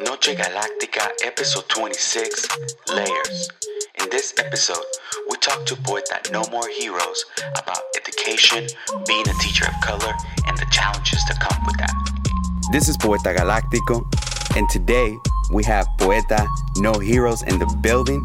Noche Galáctica, episode 26 Layers. In this episode, we talk to Poeta No More Heroes about education, being a teacher of color, and the challenges that come with that. This is Poeta Galáctico, and today we have Poeta No Heroes in the building.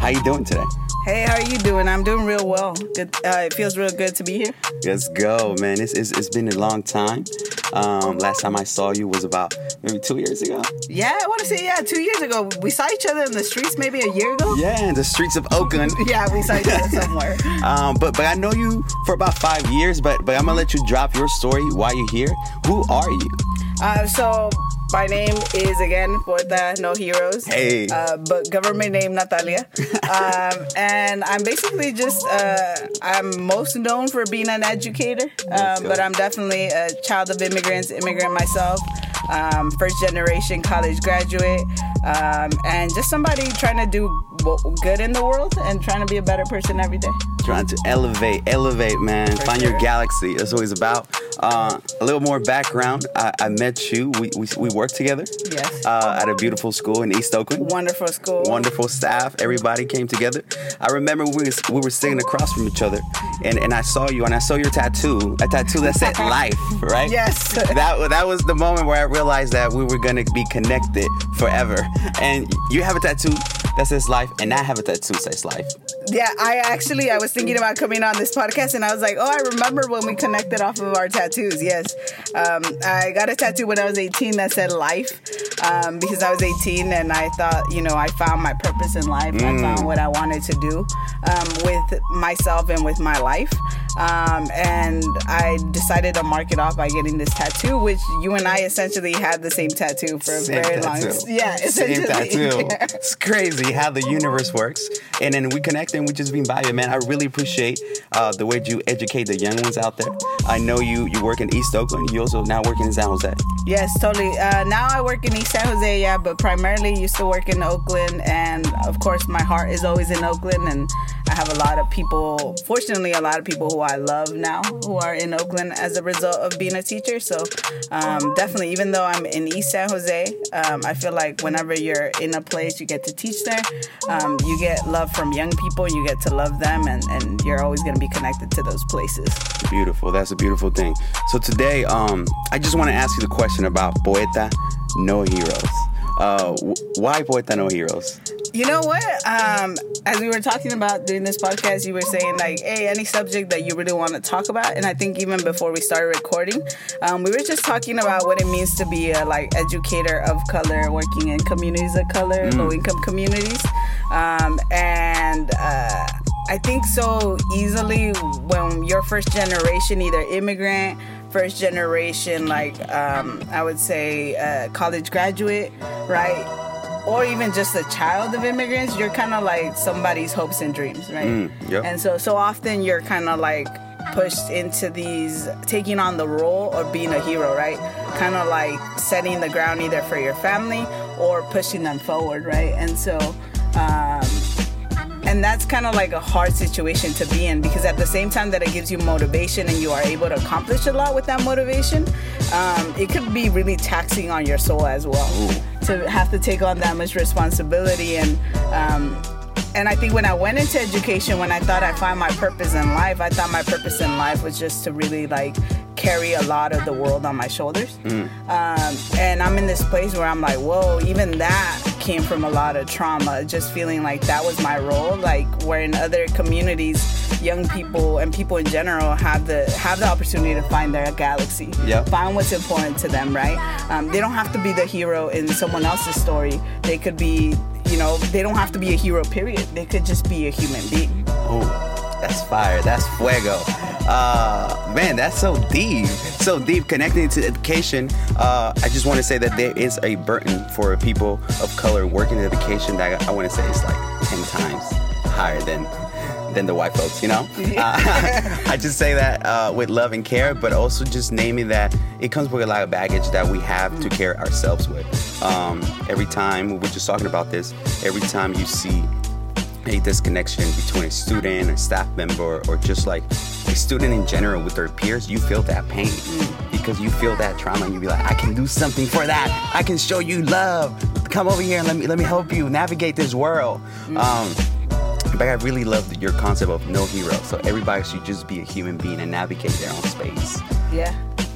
How you doing today? Hey, how are you doing? I'm doing real well. Good. Uh, it feels real good to be here. Let's go, man. It's, it's, it's been a long time. Um, last time I saw you was about maybe two years ago. Yeah, I want to say yeah, two years ago. We saw each other in the streets maybe a year ago. Yeah, in the streets of Oakland. yeah, we saw each other somewhere. um, but but I know you for about five years. But but I'm gonna let you drop your story while you're here. Who are you? Uh, so my name is again Poeta No Heroes. Hey. Uh, but government name Natalia. um, and I'm basically just uh, I'm most known for being an educator. Um, but I'm definitely a child of immigrants, immigrant myself. Um, first generation college graduate, um, and just somebody trying to do good in the world and trying to be a better person every day. Trying to elevate, elevate, man. For Find sure. your galaxy. That's what it's about. Uh, a little more background. I, I met you. We, we, we worked together. Yes. Uh, at a beautiful school in East Oakland. Wonderful school. Wonderful staff. Everybody came together. I remember we was, we were sitting across from each other, and, and I saw you, and I saw your tattoo. A tattoo that said life, right? Yes. that that was the moment where I realized that we were gonna be connected forever. And you have a tattoo that says life, and I have a tattoo that says life. Yeah, I actually I was thinking about coming on this podcast, and I was like, oh, I remember when we connected off of our tattoos. Yes, um, I got a tattoo when I was 18 that said life um, because I was 18 and I thought, you know, I found my purpose in life. Mm. I found what I wanted to do um, with myself and with my life. Um, and I decided to mark it off by getting this tattoo, which you and I essentially had the same tattoo for a same very tattoo. long. Yeah, same tattoo. It's crazy how the universe works, and then we connect just being by you, man. I really appreciate uh, the way you educate the young ones out there. I know you you work in East Oakland. You also now work in San Jose. Yes, totally. Uh, now I work in East San Jose, yeah, but primarily used to work in Oakland, and of course my heart is always in Oakland, and I have a lot of people. Fortunately, a lot of people who I love now who are in Oakland as a result of being a teacher. So um, definitely, even though I'm in East San Jose, um, I feel like whenever you're in a place, you get to teach there. Um, you get love from young people. And you get to love them, and, and you're always going to be connected to those places. Beautiful. That's a beautiful thing. So today, um, I just want to ask you the question about Poeta No Heroes. Uh, why Poeta No Heroes? You know what? Um, as we were talking about doing this podcast, you were saying like, "Hey, any subject that you really want to talk about." And I think even before we started recording, um, we were just talking about what it means to be a like educator of color, working in communities of color, mm. low income communities, um, and. Uh, I think so easily when you're first generation, either immigrant, first generation, like um, I would say uh, college graduate, right? or even just a child of immigrants, you're kind of like somebody's hopes and dreams, right? Mm. And so, so often you're kind of like pushed into these taking on the role of being a hero, right? Kind of like setting the ground either for your family or pushing them forward, right? And so, um, and that's kind of like a hard situation to be in because at the same time that it gives you motivation and you are able to accomplish a lot with that motivation, um, it could be really taxing on your soul as well Ooh. to have to take on that much responsibility and. Um, and I think when I went into education, when I thought I found my purpose in life, I thought my purpose in life was just to really like carry a lot of the world on my shoulders. Mm. Um, and I'm in this place where I'm like, whoa, even that came from a lot of trauma, just feeling like that was my role. Like where in other communities, young people and people in general have the have the opportunity to find their galaxy, yep. find what's important to them. Right? Um, they don't have to be the hero in someone else's story. They could be, you know, they don't have to be a hero. Period. They could just be a human being. Oh, that's fire. That's fuego. Uh, man, that's so deep. So deep connecting to education. Uh, I just want to say that there is a burden for people of color working in education that I want to say is like 10 times higher than than the white folks, you know? Uh, I just say that uh, with love and care, but also just naming that it comes with a lot of baggage that we have to care ourselves with. Um, every time, we were just talking about this, every time you see a disconnection between a student, a staff member, or just like a student in general with their peers, you feel that pain because you feel that trauma and you be like, I can do something for that. I can show you love. Come over here and let me let me help you navigate this world. Um, but I really love your concept of no hero. So everybody should just be a human being and navigate their own space. Yeah.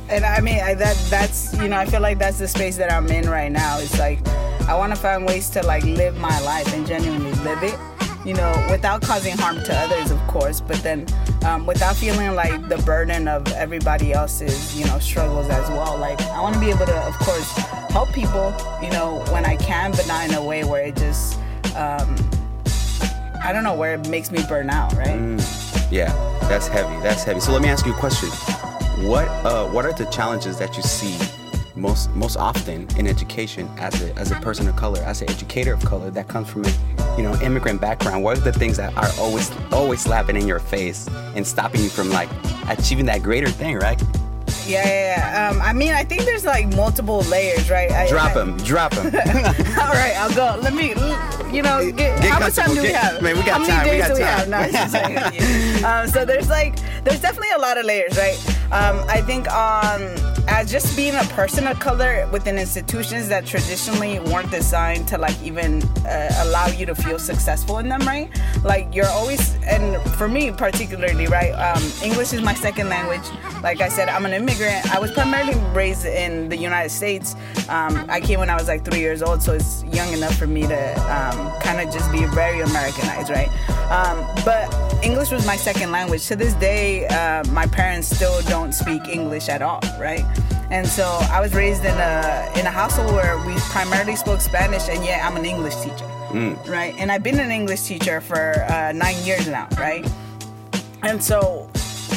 And I mean, I, that that's you know, I feel like that's the space that I'm in right now. It's like I want to find ways to like live my life and genuinely live it. You know, without causing harm to others, of course, but then um, without feeling like the burden of everybody else's, you know, struggles as well. Like I want to be able to, of course, help people, you know, when I can, but not in a way where it just, um, I don't know, where it makes me burn out, right? Yeah, that's heavy. That's heavy. So let me ask you a question. What uh, what are the challenges that you see most most often in education as a as a person of color, as an educator of color that comes from a you know immigrant background? What are the things that are always always slapping in your face and stopping you from like achieving that greater thing, right? Yeah, yeah, yeah. Um, I mean, I think there's like multiple layers, right? I, Drop them, drop them. All right, I'll go. Let me, you know, get, Get how much time do we have? man, we got how many time, we days got do we time. have? No, just like, yeah. um, so there's like, there's definitely a lot of layers, right? Um, I think um, as just being a person of color within institutions that traditionally weren't designed to like even uh, allow you to feel successful in them, right? Like you're always, and for me particularly, right? Um, English is my second language. Like I said, I'm an immigrant. I was primarily raised in the United States. Um, I came when I was like three years old, so it's young enough for me to um, kind of just be very Americanized, right? Um, but English was my second language. To this day, uh, my parents still don't speak English at all, right? And so I was raised in a in a household where we primarily spoke Spanish, and yet I'm an English teacher, right? And I've been an English teacher for uh, nine years now, right? And so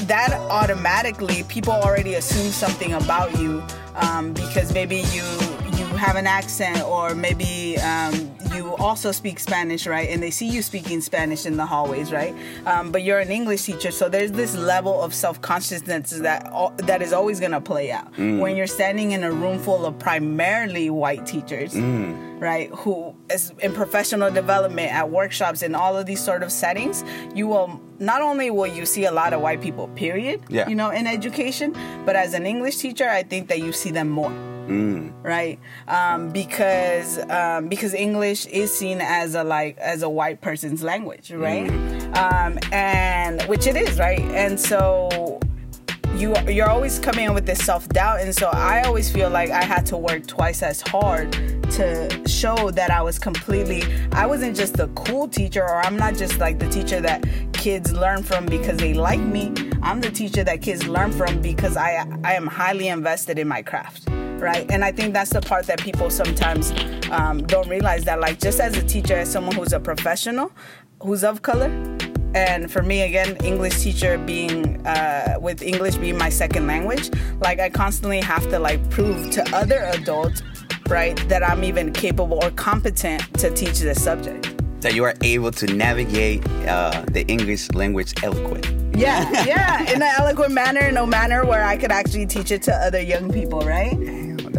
that automatically people already assume something about you um, because maybe you have an accent or maybe um, you also speak Spanish, right? And they see you speaking Spanish in the hallways, right? Um, but you're an English teacher, so there's this level of self consciousness that al- that is always gonna play out when you're standing in a room full of primarily white teachers, right? Who is in professional development at workshops and all of these sort of settings, you will not only will you see a lot of white people, period, Yeah. you know, in education, but as an English teacher, I think that you see them more right? Um, because um, because English is seen as a like as a white person's language, right? Um, and which it is, right? And so you you're always coming in with this self doubt, and so I always feel like I had to work twice as hard to show that I was completely I wasn't just a cool teacher, or I'm not just like the teacher that kids learn from because they like me. I'm the teacher that kids learn from because I I am highly invested in my craft right? And i think that's the part that people sometimes um, don't realize that like just as a teacher as someone who's a professional who's of color and for me again english teacher being uh, with english being my second language like i constantly have to like prove to other adults right that i'm even capable or competent to teach this subject. That you are able to navigate uh, the English language eloquent. yeah yeah in an eloquent manner no manner where i could actually teach it to other young people right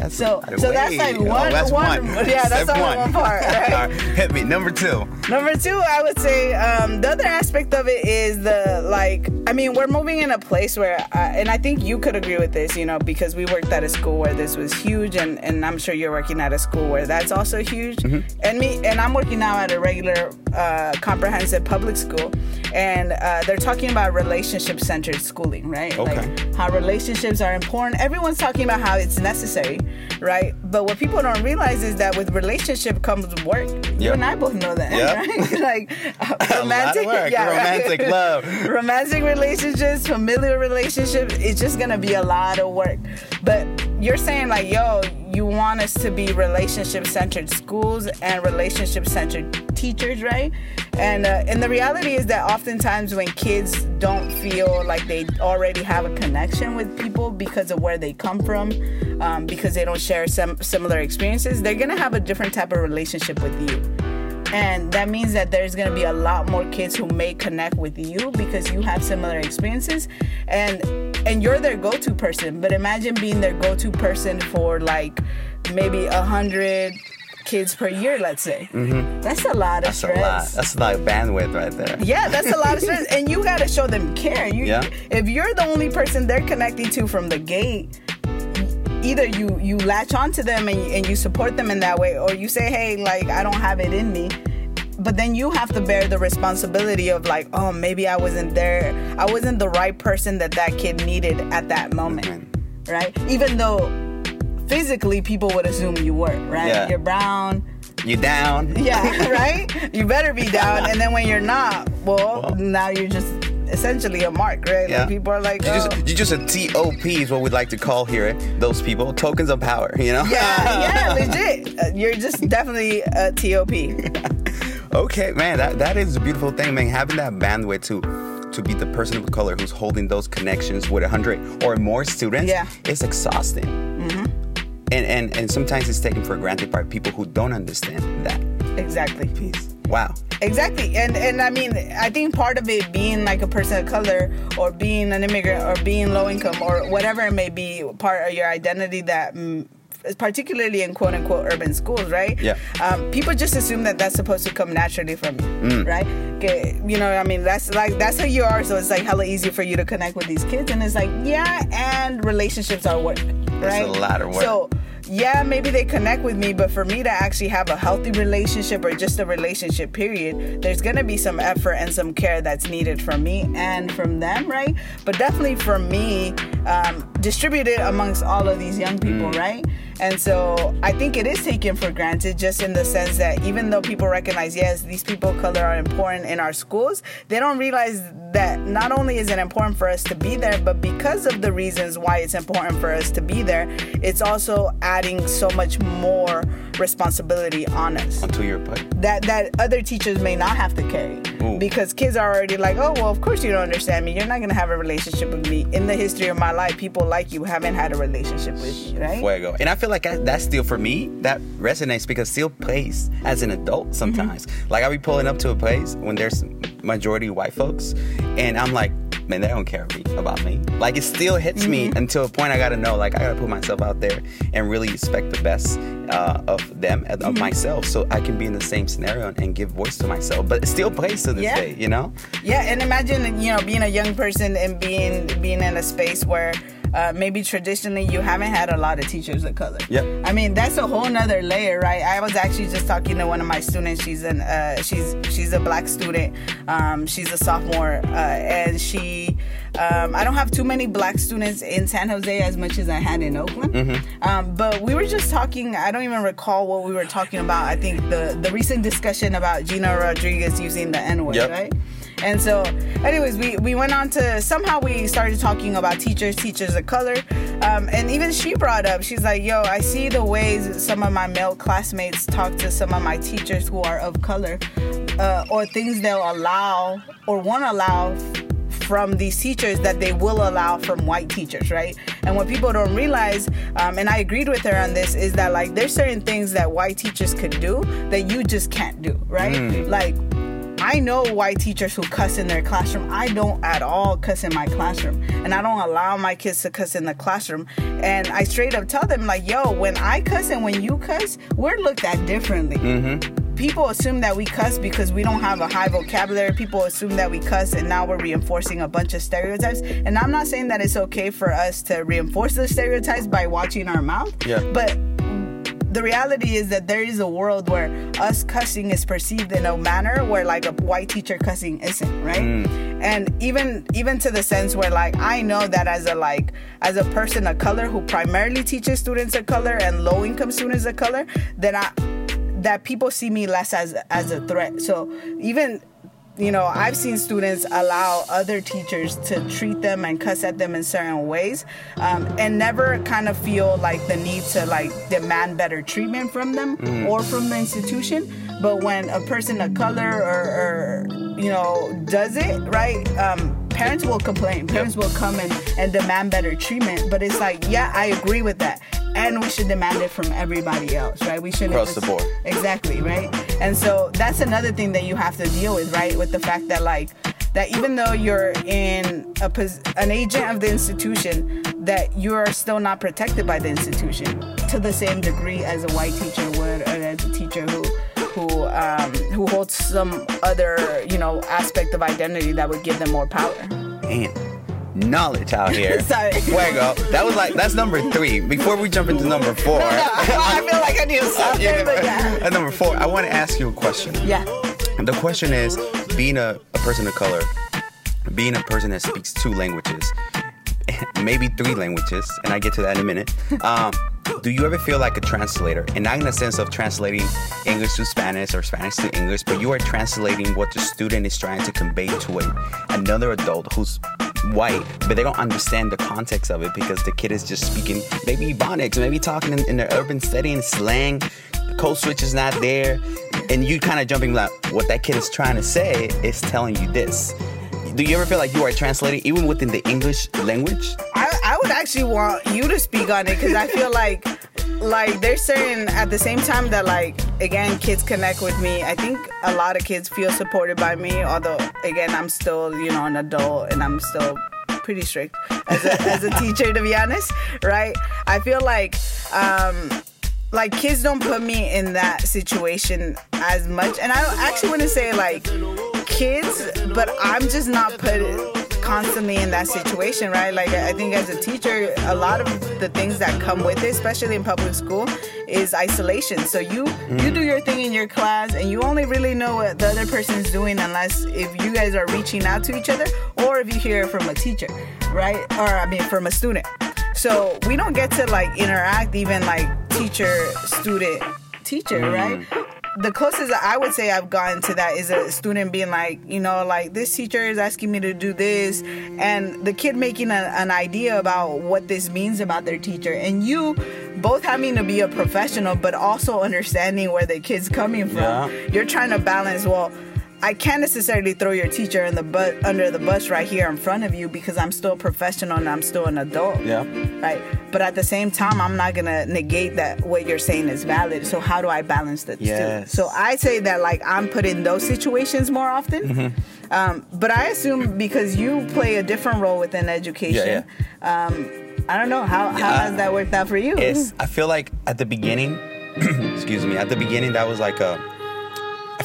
That's So- so that's like Oh, one- that's one- yeah, that's only one part, right? All right, Hit me. Number two. Number two, I would say um, the other aspect of it is the like. I mean, we're moving in a place where, uh, and I think you could agree with this, you know, because we worked at a school where this was huge, and and I'm sure you're working at a school where that's also huge. And me, and I'm working now at a regular uh, comprehensive public school, and uh, they're talking about relationship centered schooling, right? Okay. Like how relationships are important. Everyone's talking about how it's necessary, right? But what people don't realize is that with relationship comes work. You and I both know that, Yep. right? like uh, A lot of romantic, work. yeah, right. Romantic love. romantic relationships, familiar relationships. It's just gonna be a lot of work. But you're saying like, yo, you want us to be relationship centered schools and relationship centered teachers, right? And uh, and the reality is that oftentimes when kids don't feel like they already have a connection with people because of where they come from, um, because they don't share some similar experiences, they're gonna have a different type of relationship with you and that means that there's to be a lot more kids who may connect with you because you have similar experiences and and you're their go-to person but imagine being their go-to person for like maybe a hundred kids per year let's say that's a lot of stress. That's a lot. That's like bandwidth right there. yeah, that's a lot of stress, and you got to show them care. You, Yeah. If you're the only person they're connecting to from the gate, either you you latch onto them and, and you support them in that way or you say hey like i don't have it in me. But then you have to bear the responsibility of like oh maybe i wasn't there. I wasn't the right person that that kid needed at that moment right? Even though physically people would assume you were right? Yeah. you're brown. You down? yeah right? You better be down. And then when you're not well, Well. now you're just essentially a mark right Yeah. like people are like You oh. just, you just a TOP is what we'd like to call here those people tokens of power. You know? yeah, yeah, legit. Uh, You're just definitely a TOP. Okay, man, that, that is a beautiful thing, man. Having that bandwidth to to be the person of color who's holding those connections with a hundred or more students, Yeah. it's exhausting. Mm-hmm. And, and and sometimes it's taken for granted by people who don't understand that Exactly. piece. Wow. Exactly. And and I mean, I think part of it being like a person of color or being an immigrant or being low income or whatever it may be, part of your identity that. Mm, particularly in quote unquote urban schools, right? Yeah. Um, people just assume that that's supposed to come naturally from you, right? Okay, you know, I mean, that's like that's who you are, so it's like hella easy for you to connect with these kids, and it's like, yeah, and relationships are work, right? a lot of work. So yeah, maybe they connect with me, but for me to actually have a healthy relationship or just a relationship, period, there's gonna be some effort and some care that's needed from me and from them, right? But definitely for me, um, distributed amongst all of these young people, mm. right? And so I think it is taken for granted just in the sense that even though people recognize, yes, these people of color are important in our schools, they don't realize that not only is it important for us to be there, but because of the reasons why it's important for us to be there, it's also adding so much more responsibility on us Onto your butt. that that other teachers may not have to carry Ooh. because kids are already like oh well of course you don't understand me you're not going to have a relationship with me in the history of my life people like you haven't had a relationship with me right Fuego. And I feel like I, that still for me that resonates because still plays as an adult mm-hmm. sometimes. Like I'll be pulling up to a place when there's majority white folks, and I'm like, man, they don't care about me. Like it still hits me mm-hmm. until a point I gotta know, like I gotta put myself out there and really expect the best uh, of them of mm-hmm. myself, so I can be in the same scenario and, and give voice to myself. But it still plays to this Yeah. day, you know. Yeah, and imagine you know being a young person and being being in a space where uh, maybe traditionally you haven't had a lot of teachers of color. Yep. I mean that's a whole nother layer, right? I was actually just talking to one of my students. She's an uh, she's she's a black student. Um, she's a sophomore, uh, and she. Um, I don't have too many black students in San Jose as much as I had in Oakland. Um, but we were just talking. I don't even recall what we were talking about. I think the the recent discussion about Gina Rodriguez using the N word, Yep. right? And so, anyways, we, we went on to somehow we started talking about teachers, teachers of color. Um, and even she brought up, she's like, yo, I see the ways some of my male classmates talk to some of my teachers who are of color, uh, or things they'll allow or won't allow from these teachers that they will allow from white teachers, right? And what people don't realize, um, and I agreed with her on this, is that like there's certain things that white teachers could do that you just can't do, right? Like I know white teachers who cuss in their classroom. I don't at all cuss in my classroom. And I don't allow my kids to cuss in the classroom. And I straight up tell them, like, yo, when I cuss and when you cuss, we're looked at differently. Mm-hmm. People assume that we cuss because we don't have a high vocabulary. People assume that we cuss and now we're reinforcing a bunch of stereotypes. And I'm not saying that it's okay for us to reinforce the stereotypes by watching our mouth. Yeah. But the reality is that there is a world where us cussing is perceived in a manner where like a white teacher cussing isn't right? Mm. And even even to the sense where like i know that as a like as a person of color who primarily teaches students of color and low income students of color that i that people see me less as as a threat. So even you know, I've seen students allow other teachers to treat them and cuss at them in certain ways, um, and never kind of feel like the need to like demand better treatment from them or from the institution. But when a person of color or, or you know does it right, um, parents will complain. Parents will come and, and demand better treatment. But it's like, yeah, I agree with that. And we should demand it from everybody else, right? We shouldn't Across the board. Exactly, right? And so that's another thing that you have to deal with, right? With the fact that like that even though you're in a pos- an agent of the institution, that you are still not protected by the institution to the same degree as a white teacher would, or as a teacher who who um, who holds some other you know aspect of identity that would give them more power. Man, knowledge out here. Sorry. Fuego. That was like that's number three. Before we jump into number four. No, I feel like I need to stop there, but yeah. At number four, I want to ask you a question. Yeah. The question is, being a, a person of color, being a person that speaks two languages, maybe three languages, and I get to that in a minute. Um, do you ever feel like a translator? And not in the sense of translating English to Spanish or Spanish to English, but you are translating what the student is trying to convey to a, another adult who's white, but they don't understand the context of it because the kid is just speaking maybe Ebonics, maybe talking in, in an urban setting, slang, code switch is not there, and you kind of jumping like what that kid is trying to say is telling you this. Do you ever feel like you are translating even within the English language? Would actually want you to speak on it because I feel like like there's certain at the same time that like again kids connect with me. I think a lot of kids feel supported by me although again i'm still you know an adult and i'm still pretty strict as a, as a teacher to be honest right? I feel like um like kids don't put me in that situation as much. And i actually want to say like kids but i'm just not put constantly in that situation, right? Like I think as a teacher, a lot of the things that come with it, especially in public school, is isolation. So you mm. you do your thing in your class, and you only really know what the other person's doing unless if you guys are reaching out to each other, or if you hear from a teacher, right? Or I mean, from a student. So we don't get to like interact even like teacher student teacher, mm. right? The closest I would say I've gotten to that is a student being like, you know, like this teacher is asking me to do this, and the kid making a, an idea about what this means about their teacher, and you both having to be a professional, but also understanding where the kid's coming from. Yeah. You're trying to balance, well, I can't necessarily throw your teacher in the butt under the bus right here in front of you because I'm still professional and I'm still an adult. Yeah. Right. But at the same time, I'm not gonna negate that what you're saying is valid. So how do I balance the yes. two? So I say that like I'm put in those situations more often. Mm-hmm. Um, but I assume because you play a different role within education. Yeah, yeah. Um, I don't know how how yeah, has that worked out for you. It's, I feel like at the beginning, excuse me, at the beginning that was like a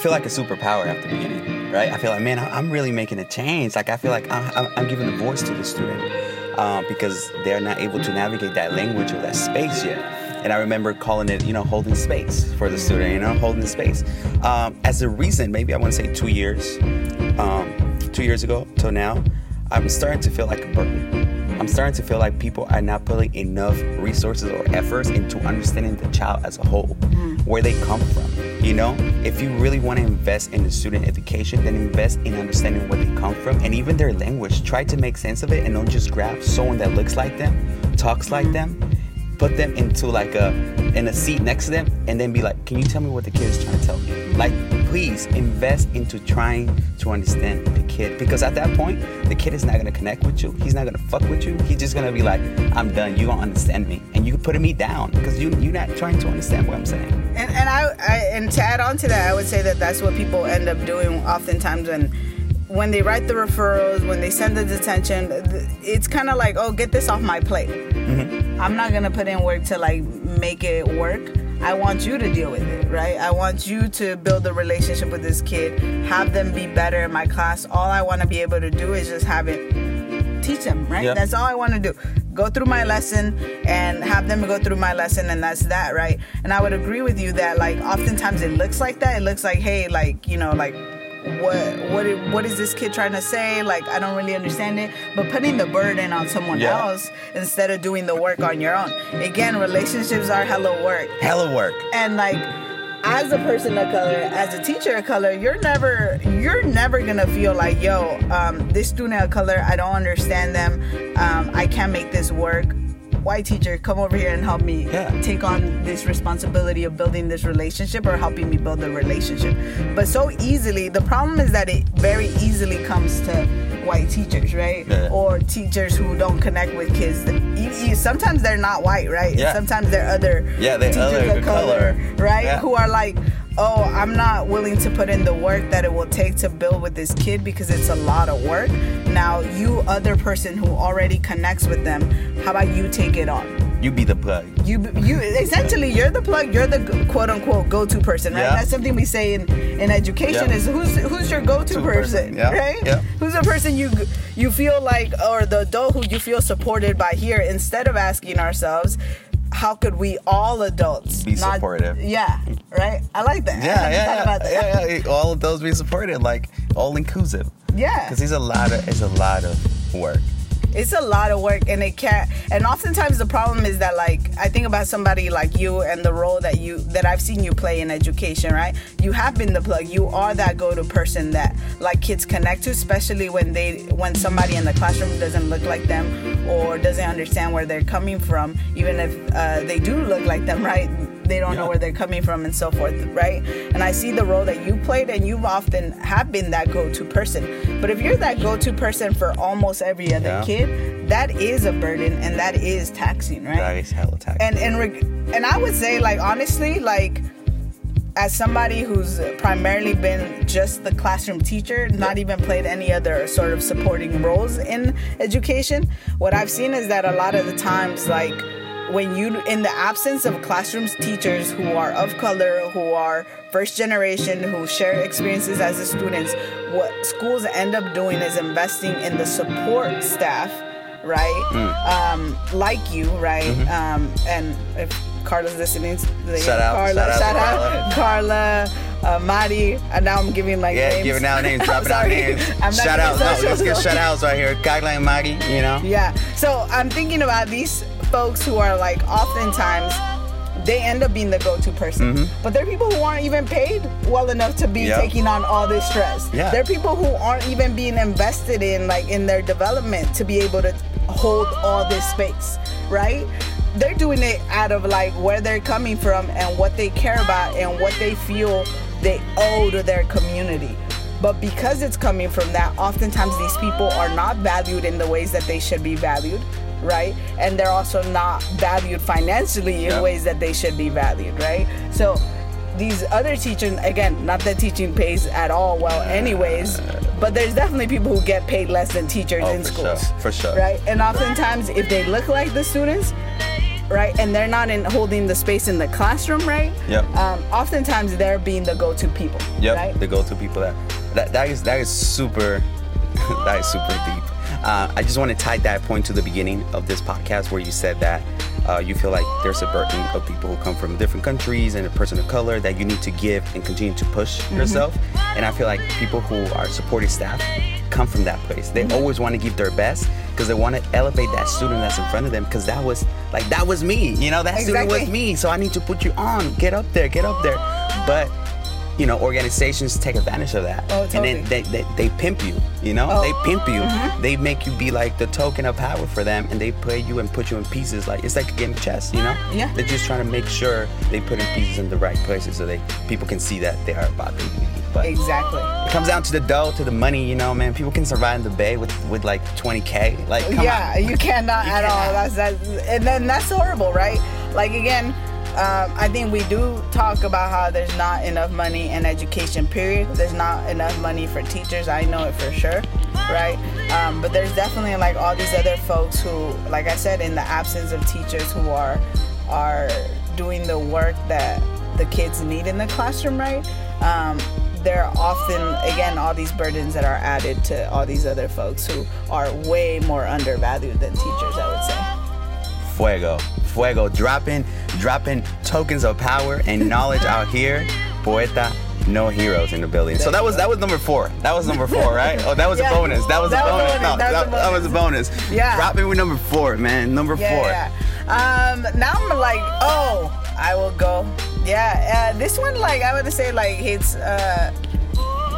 feel like a superpower at the beginning, right? I feel like, man, I'm really making a change. Like, I feel like I'm, I'm giving a voice to the student uh, because they're not able to navigate that language or that space yet. And I remember calling it, you know, holding space for the student, you know, holding space. Um, as a reason, maybe I want to say two years, um, two years ago till now, I'm starting to feel like a burden. I'm starting to feel like people are not putting enough resources or efforts into understanding the child as a whole, mm. where they come from you know, if you really want to invest in the student education, then invest in understanding where they come from and even their language. Try to make sense of it and don't just grab someone that looks like them, talks like them, put them into like a in a seat next to them, and then be like, "Can you tell me what the kid is trying to tell me?" Like, please invest into trying to understand the kid because at that point, the kid is not gonna connect with you. He's not gonna fuck with you. He's just gonna be like, "I'm done. You don't understand me," and you're putting me down because you you're not trying to understand what I'm saying. And and I, I and to add on to that, I would say that that's what people end up doing oftentimes when when they write the referrals, when they send the detention, it's kind of like, oh, get this off my plate. Mm-hmm. I'm not gonna put in work to like make it work. I want you to deal with it, right? I want you to build a relationship with this kid, have them be better in my class. All I want to be able to do is just have it teach them, right? Yep. That's all I want to do. Go through my lesson and have them go through my lesson, and that's that, right? And I would agree with you that, like, oftentimes it looks like that. It looks like, hey, like, you know, like, what what what is this kid trying to say? Like i don't really understand it. But putting the burden on someone yeah. else instead of doing the work on your own. Again relationships are hella work. Hella work. And like as a person of color as a teacher of color you're never you're never gonna feel like yo um, this student of color i don't understand them. Um, i can't make this work white teacher come over here and help me yeah. take on this responsibility of building this relationship or helping me build a relationship. But so easily the problem is that it very easily comes to white teachers right? Yeah. or teachers who don't connect with kids. Sometimes they're not white right? Yeah. sometimes they're other yeah, they're teachers other of color, color right? Who are like oh, I'm not willing to put in the work that it will take to build with this kid because it's a lot of work. Now, you, other person who already connects with them, how about you take it on? You be the plug. you you essentially you're the plug you're the quote unquote go-to person right Yeah. that's something we say in in education Yeah. is who's who's your go-to Two person person, yeah, right who's the person you you feel like or the adult who you feel supported by here instead of asking ourselves how could we all adults Be supportive. yeah right i like that Yeah, yeah, yeah, that. yeah, yeah. All of those be supported, like all inclusive. yeah Because it's a lot of it's a lot of work. It's a lot of work and it can't and oftentimes the problem is that like i think about somebody like you and the role that you that i've seen you play in education right? You have been the plug. You are that go-to person that like kids connect to especially when they when somebody in the classroom doesn't look like them or doesn't understand where they're coming from even if uh, they do look like them right they don't know where they're coming from and so forth right? And i see the role that you played and you've often have been that go-to person. But if you're that go-to person for almost every other Yeah. kid that is a burden and that is taxing right? That is hella taxing. and and reg- and I would say like honestly like as somebody who's primarily been just the classroom teacher, not even played any other sort of supporting roles in education, what I've seen is that a lot of the times like when you in the absence of classrooms teachers who are of color, who are first generation, who share experiences as the students, what schools end up doing is investing in the support staff right? Mm. Um, like you, right? Um, and if Carla's listening, Mm-hmm. Shout out, Carla, shout out to Carla, uh, Mari, and now I'm giving like yeah, names. giving out names, dropping out names. I'm Shout out, no, let's get shout outs right here. Guideline Maggie, you know? Yeah. So I'm thinking about these folks who are like oftentimes they end up being the go-to person. But there are people who aren't even paid well enough to be Mm-hmm. Yep. taking on all this stress. Yeah. There are people who aren't even being invested in like in their development to be able to hold all this space, right? They're doing it out of like where they're coming from and what they care about and what they feel they owe to their community. But because it's coming from that, oftentimes these people are not valued in the ways that they should be valued, right? And they're also not valued financially in Yeah. ways that they should be valued, right? So these other teachers, again, not that teaching pays at all well, anyways, but there's definitely people who get paid less than teachers Oh, in for schools, sure, for sure. right? And oftentimes, if they look like the students, right, and they're not in holding the space in the classroom, right? Yep. Um, oftentimes, they're being the go-to people, Yep, right? the go-to people that that that is that is super that is super deep. Uh, I just want to tie that point to the beginning of this podcast where you said that uh, you feel like there's a burden of people who come from different countries and a person of color that you need to give and continue to push Mm-hmm. yourself. And I feel like people who are supportive staff come from that place. They Mm-hmm. always want to give their best because they want to elevate that student that's in front of them because that was like that was me. You know, that student was me. So I need to put you on. Get up there. Get up there. But you know, organizations take advantage of that. Oh, And then they, they, they pimp you, you know? Oh. They pimp you. Mm-hmm. They make you be like the token of power for them and they play you and put you in pieces. Like it's like a game of chess, you know? Yeah. They're just trying to make sure they put in pieces in the right places so they people can see that they are about the unity. But Exactly. it comes down to the dough, to the money, you know, man. People can survive in the bay with, with like 20K. Like, come yeah, on. you cannot You at all. cannot. That's that, and then that's horrible, right? Like again, um, I think we do talk about how there's not enough money in education. Period. There's not enough money for teachers. I know it for sure, right? Um, but there's definitely like all these other folks who, like I said, in the absence of teachers who are are doing the work that the kids need in the classroom, right? Um, there are often, again, all these burdens that are added to all these other folks who are way more undervalued than teachers, I would say. Fuego. Fuego. Dropping, dropping tokens of power and knowledge out here. Poeta, no heroes in the building. So that was that was number four. That was number four, right? Oh, that was Yeah. a bonus. That was That a was bonus. bonus. No, That was a that, that was a bonus. Yeah. Dropping with number four, man. Number Yeah, four. yeah. Um, now I'm like, oh, I will go. Yeah, uh, this one, like, I would say, like, it's, uh,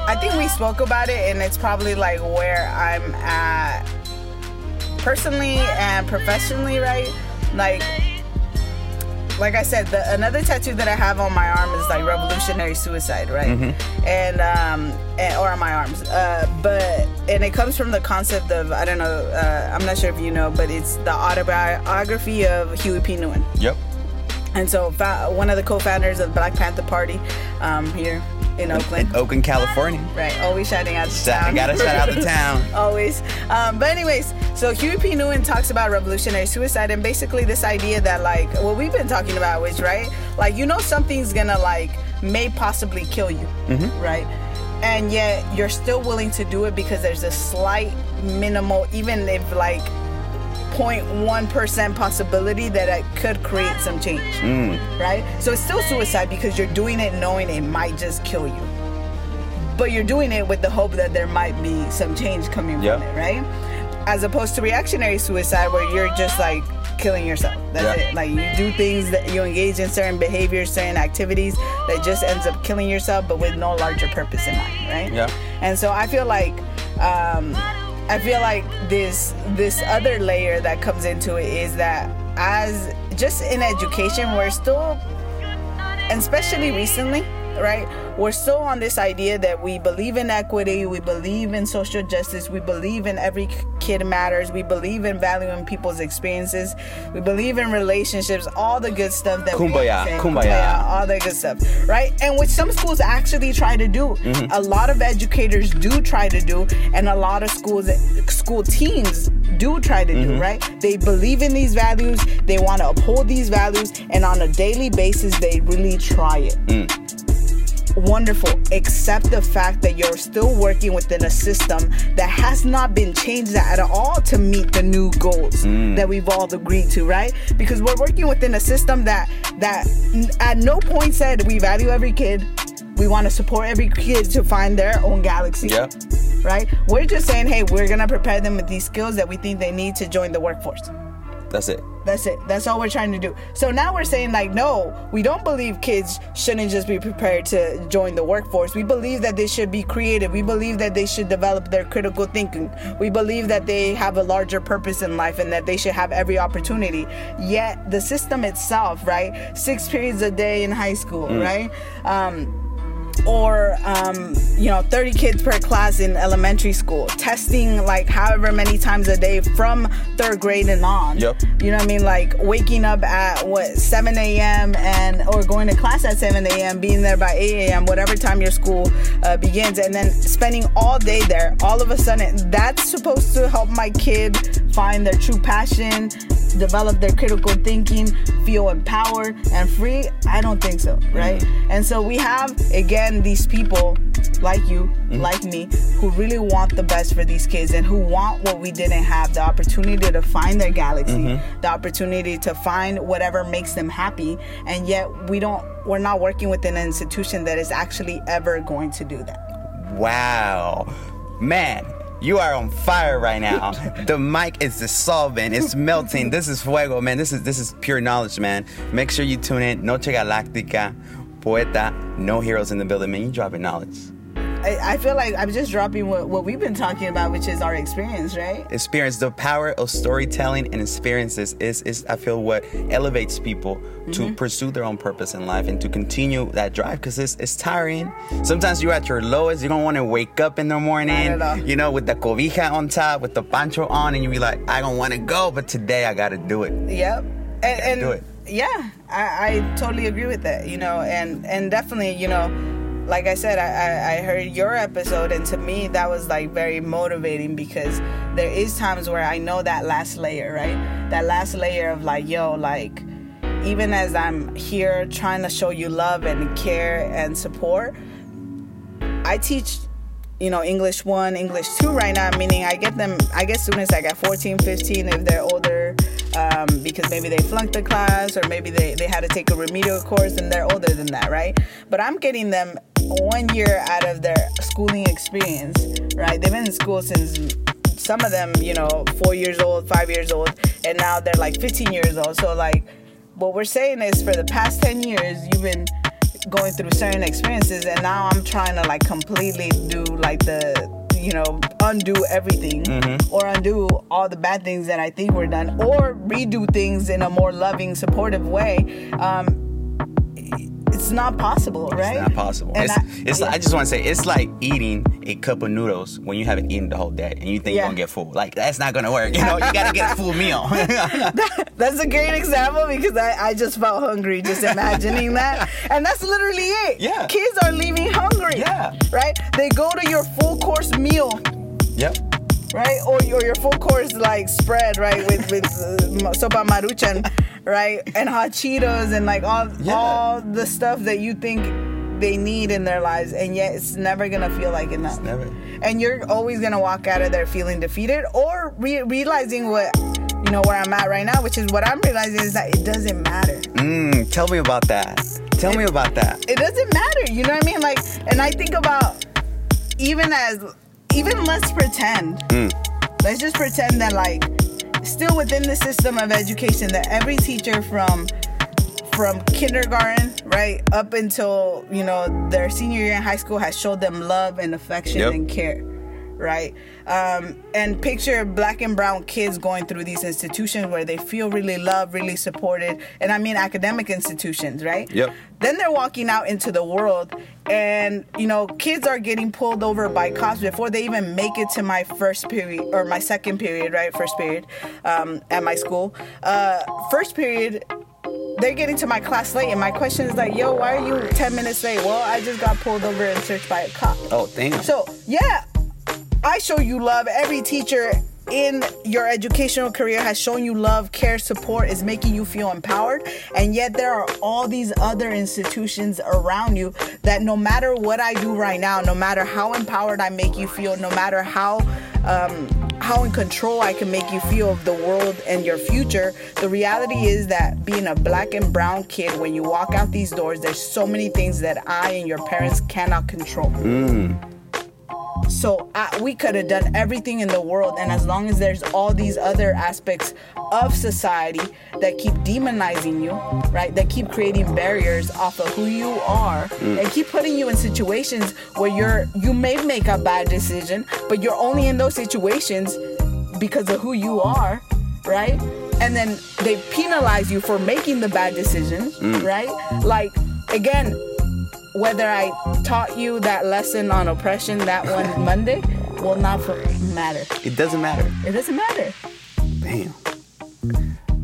I think we spoke about it, and it's probably like where I'm at personally and professionally, right? Like, like I said, the, another tattoo that I have on my arm is like revolutionary suicide, right? And um, and, or on my arms, uh, but and it comes from the concept of I don't know, uh, I'm not sure if you know, but it's the autobiography of Huey P. Newton. Yep. And so, fa- one of the co-founders of Black Panther Party, um, here, in Oakland. In Oakland, California. Right, always shouting out the town. gotta shout out the town. always. Um, but anyways, so Huey P. Newton talks about revolutionary suicide and basically this idea that like what we've been talking about, which right, like you know something's gonna like may possibly kill you, right? And yet you're still willing to do it because there's a slight minimal, even if like 0.1% possibility that it could create some change, right? So it's still suicide because you're doing it knowing it might just kill you but you're doing it with the hope that there might be some change coming Yeah. from it, right? As opposed to reactionary suicide, where you're just like killing yourself. That's Yeah. it. Like you do things that you engage in certain behaviors, certain activities that just ends up killing yourself, but with no larger purpose in mind, right? Yeah. And so I feel like. Um, I feel like this this other layer that comes into it is that as just in education we're still and especially recently, right? We're still on this idea that we believe in equity, we believe in social justice, we believe in every kid matters, we believe in valuing people's experiences, we believe in relationships, all the good stuff that we Kumbaya, kumbaya. all the good stuff, right? And which some schools actually try to do. Mm-hmm. A lot of educators do try to do, and a lot of schools, school teams do try to do, mm-hmm. right? They believe in these values, they want to uphold these values, and on a daily basis, they really try it mm. Wonderful, except the fact that you're still working within a system that has not been changed at all to meet the new goals mm. that we've all agreed to, right? Because we're working within a system that that at no point said we value every kid. We want to support every kid to find their own galaxy. Yeah. Right? We're just saying, hey, we're gonna prepare them with these skills that we think they need to join the workforce. That's it. That's it. That's all we're trying to do. So now we're saying, like, no, we don't believe kids shouldn't just be prepared to join the workforce. We believe that they should be creative. We believe that they should develop their critical thinking. We believe that they have a larger purpose in life and that they should have every opportunity. Yet the system itself, right? Six periods a day in high school, right? Um, or um, you know 30 kids per class in elementary school testing like however many times a day from third grade and on. Yep. you know what i mean? Like waking up at what 7 a.m and or going to class at 7 a.m being there by 8 a.m whatever time your school uh, begins and then spending all day there. All of a sudden that's supposed to help my kid find their true passion develop their critical thinking feel empowered and free? I don't think so right? And so we have again these people like you mm-hmm. like me who really want the best for these kids and who want what we didn't have the opportunity to find their galaxy mm-hmm. the opportunity to find whatever makes them happy and yet we don't we're not working within an institution that is actually ever going to do that Wow. Man, you are on fire right now. the mic is dissolving. It's melting. This is fuego, man. This is this is pure knowledge, man. Make sure you tune in. Noche Galactica, Poeta, no heroes in the building, man. You dropping knowledge. I, I feel like i'm just dropping what, what we've been talking about which is our experience right Experience the power of storytelling and experiences is, is I feel what elevates people to mm-hmm. pursue their own purpose in life and to continue that drive because it's, it's tiring. Sometimes you're at your lowest, you don't want to wake up in the morning, Not at all. you know, with the cobija on top, with the pancho on, and you be like, I don't want to go, but today I got to do it. Yep. And, and do it. yeah, I, I totally agree with that. You know, and and definitely, you know, like I said, I, I I heard your episode, and to me, that was like very motivating because there is times where I know that last layer, right? That last layer of like, yo, like. Even as I'm here trying to show you love and care and support, I teach, you know, English 1, English 2 right now, meaning I get them, I get students like at 14, 15 if they're older, um, because maybe they flunked the class or maybe they, they had to take a remedial course and they're older than that, right? But I'm getting them one year out of their schooling experience, right? They've been in school since some of them, you know, four years old, five years old, and now they're like 15 years old. So, like, what we're saying is for the past 10 years, you've been going through certain experiences, and now I'm trying to like completely do like the, you know, undo everything or undo all the bad things that I think were done or redo things in a more loving, supportive way. Um, it's not possible, right? It's not possible. And it's, I- it's yeah. I just want to say it's like eating a cup of noodles when you haven't eaten the whole day and you think Yeah. you're gonna get full. Like that's not gonna work. You know, you gotta get a full meal. That's a great example because I, I just felt hungry just imagining that. And that's literally it. Yeah. Kids are leaving hungry. Yeah. Right? They go to your full course meal, yep. right? Or your, your full course like spread, right? With with uh, sopa maruchan, right? And hot Cheetos and like all Yeah. all the stuff that you think they need in their lives and yet it's never gonna feel like enough. Never. and you're always gonna walk out of there feeling defeated or re- realizing what you know where i'm at right now which is what i'm realizing is that it doesn't matter Mm, tell me about that. Tell me about that. it doesn't matter you know what i mean like and i think about even as even let's pretend let's just pretend that like still within the system of education that every teacher from from kindergarten right up until you know their senior year in high school has showed them love and affection Yep. and care right? Um, and picture black and brown kids going through these institutions where they feel really loved really supported and i mean academic institutions right? Yep. then they're walking out into the world and you know kids are getting pulled over by cops before they even make it to my first period or my second period right? First period um, at my school. Uh, first period they're getting to my class late and my question is like yo why are you 10 minutes late? Well i just got pulled over and searched by a cop. Oh damn. so yeah, I show you love. Every teacher in your educational career has shown you love, care, support, is making you feel empowered. And yet there are all these other institutions around you that no matter what I do right now, no matter how empowered I make you feel, no matter how um, how in control I can make you feel of the world and your future, the reality is that being a black and brown kid, when you walk out these doors, there's so many things that I and your parents cannot control. So I, we could have done everything in the world, and as long as there's all these other aspects of society that keep demonizing you, right? That keep creating barriers off of who you are, mm. and keep putting you in situations where you're you may make a bad decision, but you're only in those situations because of who you are, right? And then they penalize you for making the bad decisions, mm. right? Like again, whether I taught you that lesson on oppression that one Monday will not matter. it doesn't matter. It doesn't matter. Damn.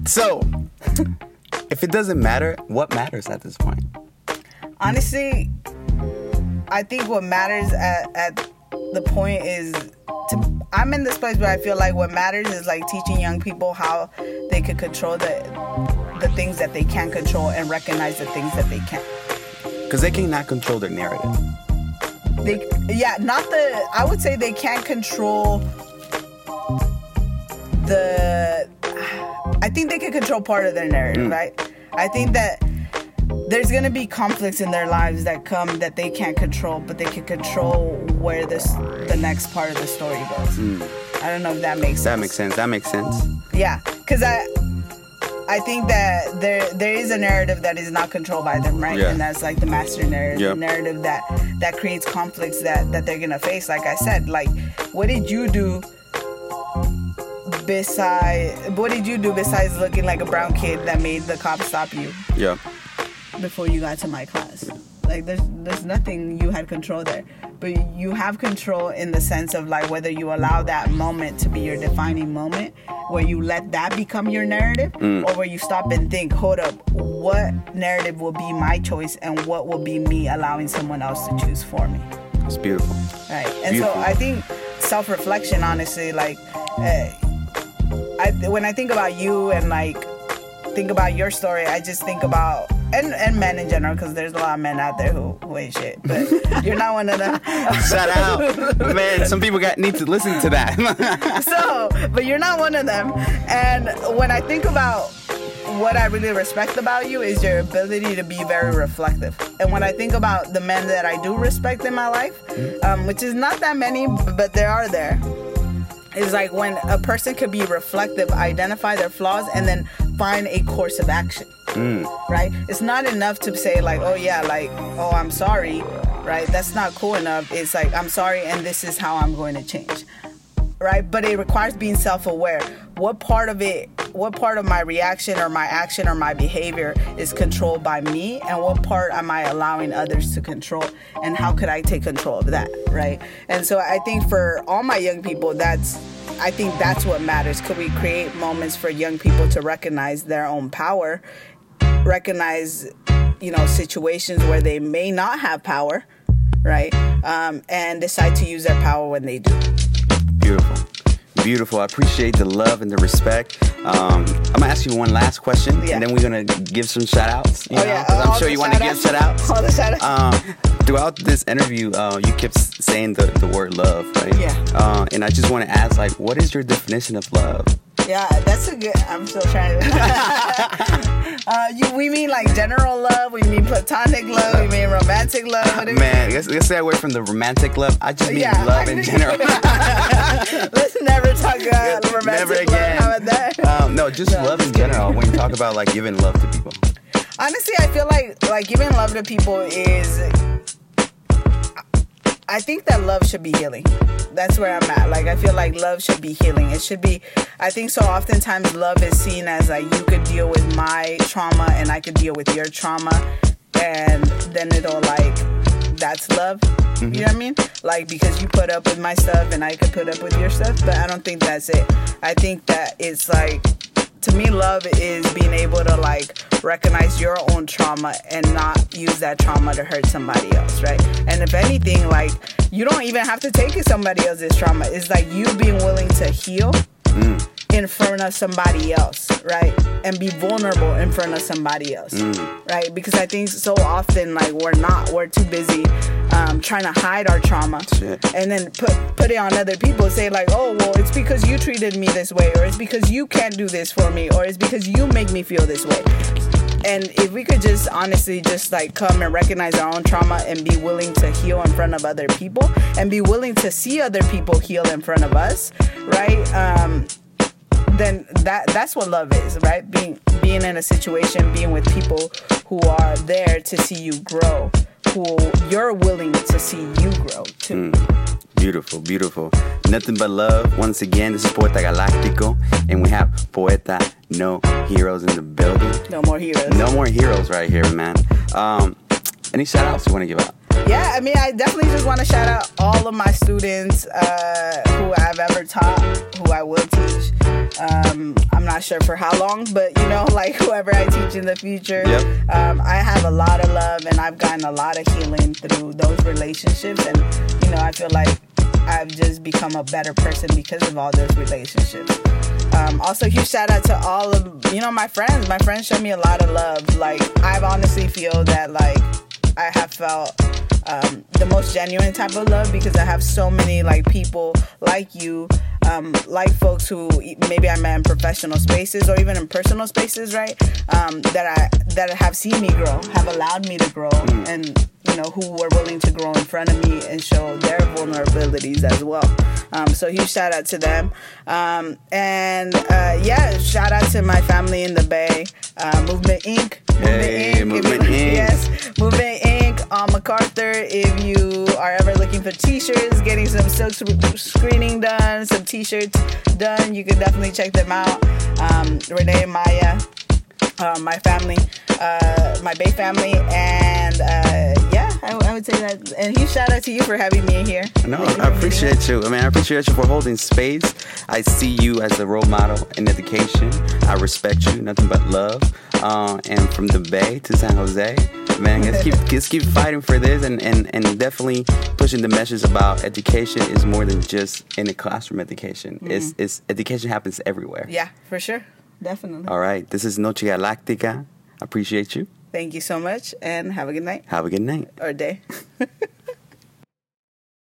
So, if it doesn't matter, what matters at this point? Honestly, I think what matters at, at the point is to, I'm in this place where I feel like what matters is like teaching young people how they could control the the things that they can control and recognize the things that they can't. Because they cannot control their narrative. they yeah not the i would say they can't control the i think they can control part of their narrative mm. right i think that there's gonna be conflicts in their lives that come that they can't control but they can control where this the next part of the story goes mm. i don't know if that makes sense That makes sense. That makes sense. yeah, because I I think that there there is a narrative that is not controlled by them, right? Yeah. And that's like the master narrative, Yeah. the narrative that that creates conflicts that that they're gonna face. Like I said, like what did you do? Besides, what did you do besides looking like a brown kid that made the cop stop you Yeah. before you got to my class? Like there's there's nothing you had control there, but you have control in the sense of like whether you allow that moment to be your defining moment, where you let that become your narrative, or where you stop and think, hold up, what narrative will be my choice, and what will be me allowing someone else to choose for me, It's beautiful. right? And Beautiful. so I think self-reflection, honestly, like, uh, I when I think about you and like think about your story, I just think about and and men in general because there's a lot of men out there who, who ain't shit, but you're not one of them. Shout out. Man, some people got need to listen to that. so, but you're not one of them. And when I think about what I really respect about you is your ability to be very reflective. And when I think about the men that I do respect in my life, um, which is not that many, but there are there, is like when a person could be reflective, identify their flaws, and then find a course of action. Mm. Right? It's not enough to say like, oh yeah, like, oh I'm sorry, right? That's not cool enough. It's like I'm sorry, and this is how I'm going to change right? But it requires being self aware. What part of it what part of my reaction or my action or my behavior is controlled by me and what part am I allowing others to control and how could I take control of that, right? And so I think for all my young people that's I think that's what matters. Could we create moments for young people to recognize their own power, recognize you know situations where they may not have power, right? Um, and decide to use their power when they do. Beautiful. Beautiful. I appreciate the love and the respect. Um, I'm gonna ask you one last question, Yeah. and then we're gonna give some shout outs. You Oh, know, yeah. I'm sure you want to give shout outs. All the shout-outs. Um, throughout this interview, uh, you kept saying the, the word love, right? Yeah. Uh, and I just want to ask, like, what is your definition of love? Yeah, that's a good. I'm still trying to. uh, you, we mean like general love. We mean platonic love. We mean romantic love. What do Man, let's, let's stay away from the romantic love. I just mean Yeah, love in general. Let's never talk uh, romantic Never love. again. How about that? Um, no, just No, love in just kidding. general. When you talk about like giving love to people. Honestly, I feel like like giving love to people is. I think that love should be healing. That's where I'm at. Like I feel like love should be healing. It should be. I think so. Oftentimes, love is seen as like you could deal with my trauma and I could deal with your trauma, and then it'll like that's love. You know what I mean? Like because you put up with my stuff and I could put up with your stuff, but I don't think that's it. I think that it's like to me love is being able to like recognize your own trauma and not use that trauma to hurt somebody else right? And if anything like you don't even have to take somebody else's trauma. It's like you being willing to heal mm. In front of somebody else right? And be vulnerable in front of somebody else right? Because i think so often like we're not. We're too busy um, trying to hide our trauma Shit. and then put put it on other people. Say like oh well it's because you treated me this way or it's because you can't do this for me or it's because you make me feel this way. And if we could just honestly just like come and recognize our own trauma and be willing to heal in front of other people and be willing to see other people heal in front of us right? Um then that that's what love is right being being in a situation being with people who are there to see you grow who you're willing to see you grow too Beautiful, beautiful. Nothing but love. Once again, this is Poeta Galactico, and we have Poeta No Heroes in the building. no more heroes No more heroes right here, man. Um, any shout outs you want to give out? yeah i mean i definitely just want to shout out all of my students uh, who i've ever taught who i will teach um, i'm not sure for how long but you know like whoever i teach in the future Yep. um, i have a lot of love and i've gotten a lot of healing through those relationships. And you know i feel like i've just become a better person because of all those relationships. Um, also huge shout out to all of you know my friends. My friends show me a lot of love. Like i honestly feel that like I have felt um, the most genuine type of love because I have so many like people like you, um, like folks who maybe I met in professional spaces or even in personal spaces, right? Um, that I that have seen me grow, have allowed me to grow, and you know who were willing to grow in front of me and show their vulnerabilities as well. Um, so huge shout out to them, um, and uh, yeah, shout out to my family in the Bay, uh, Movement Inc. Movement Hey, Inc. Movement you- Inc. Yes, Movement Inc. on MacArthur. If you are ever looking for T-shirts, getting some silk screening done, some T-shirts done, you can definitely check them out. Um, Renee, Maya, uh, my family, uh, my Bay family, and uh, I, I would say that. And huge shout out to you for having me here. No, I appreciate you. I mean, I appreciate you for holding space. I see you as a role model in education. I respect you. Nothing but love. Uh, and from the Bay to San Jose, man, let's keep let's keep fighting for this, and, and and definitely pushing the message about education is more than just in a classroom education. It's it's education happens everywhere. Yeah, for sure, definitely. All right, this is Noche Galactica. I appreciate you. Thank you so much, and have a good night Have a good night. or day.